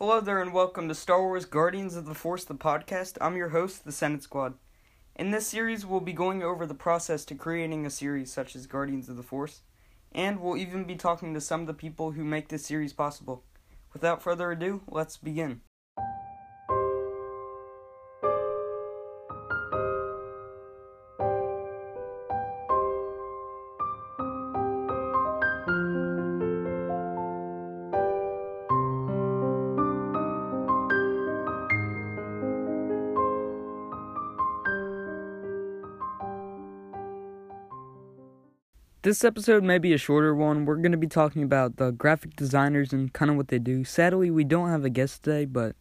Hello there, and welcome to Star Wars Guardians of the Force, the podcast. I'm your host, the Senate Squad. In this series, we'll be going over the process to creating a series such as Guardians of the Force, and we'll even be talking to some of the people who make this series possible. Without further ado, let's begin. This episode may be a shorter one. We're going to be talking about the graphic designers and kind of what they do. Sadly, we don't have a guest today, but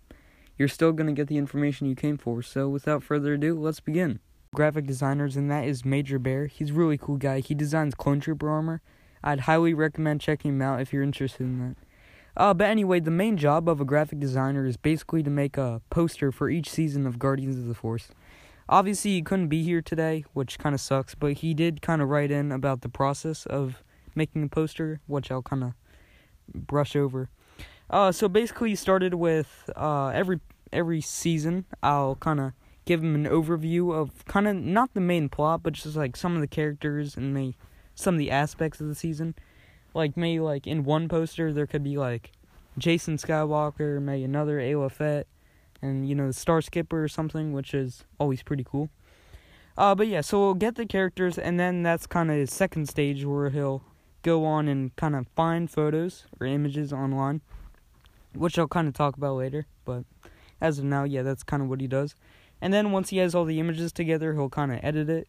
you're still going to get the information you came for. So, without further ado, let's begin. Graphic designers, and that is Major Bear. He's a really cool guy. He designs Clone Trooper armor. I'd highly recommend checking him out if you're interested in that. Uh, but anyway, the main job of a graphic designer is basically to make a poster for each season of Guardians of the Force. Obviously, he couldn't be here today, which kind of sucks, but he did kind of write in about the process of making a poster, which I'll kind of brush over. Uh, so basically, he started with uh, every every season. I'll kind of give him an overview of kind of not the main plot, but just like some of the characters and maybe some of the aspects of the season. Like maybe like in one poster there could be like Jason Skywalker, maybe another Ayla Fett, and you know the Star Skipper or something, which is always pretty cool. Uh, but yeah, so we'll get the characters, and then that's kind of his second stage where he'll go on and kind of find photos or images online, which I'll kind of talk about later. But as of now, yeah, that's kind of what he does. And then once he has all the images together, he'll kind of edit it.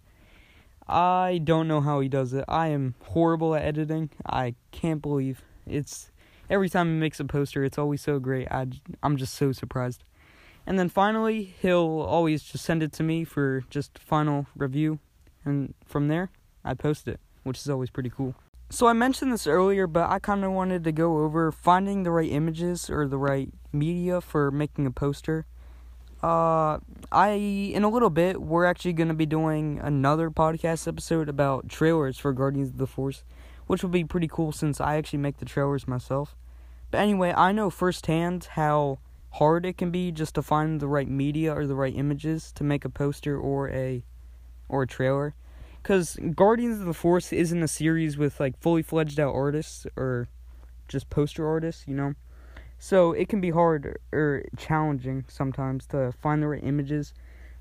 I don't know how he does it. I am horrible at editing. I can't believe it's every time he makes a poster, it's always so great. I I'm just so surprised. And then finally, he'll always just send it to me for just final review. And from there, I post it, which is always pretty cool. So I mentioned this earlier, but I kind of wanted to go over finding the right images or the right media for making a poster. Uh, I in a little bit we're actually going to be doing another podcast episode about trailers for Guardians of the Force, which will be pretty cool since I actually make the trailers myself. But anyway, I know firsthand how hard it can be just to find the right media or the right images to make a poster or a or a trailer cuz Guardians of the Force isn't a series with like fully fledged out artists or just poster artists, you know. So it can be hard or challenging sometimes to find the right images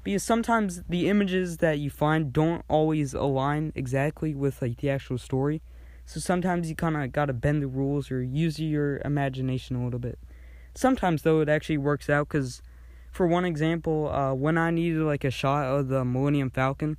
because sometimes the images that you find don't always align exactly with like the actual story. So sometimes you kind of got to bend the rules or use your imagination a little bit. Sometimes though it actually works out because, for one example, uh, when I needed like a shot of the Millennium Falcon,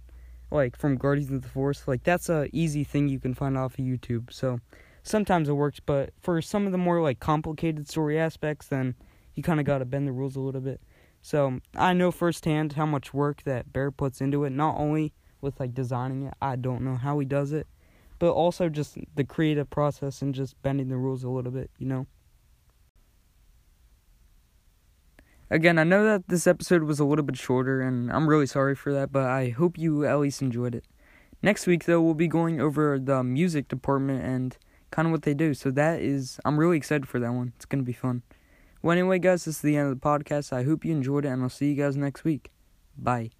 like from Guardians of the Force, like that's a easy thing you can find off of YouTube. So sometimes it works, but for some of the more like complicated story aspects, then you kind of got to bend the rules a little bit. So I know firsthand how much work that Bear puts into it, not only with like designing it, I don't know how he does it, but also just the creative process and just bending the rules a little bit, you know. Again, I know that this episode was a little bit shorter, and I'm really sorry for that, but I hope you at least enjoyed it. Next week, though, we'll be going over the music department and kind of what they do. So that is, I'm really excited for that one. It's going to be fun. Well, anyway, guys, this is the end of the podcast. I hope you enjoyed it, and I'll see you guys next week. Bye.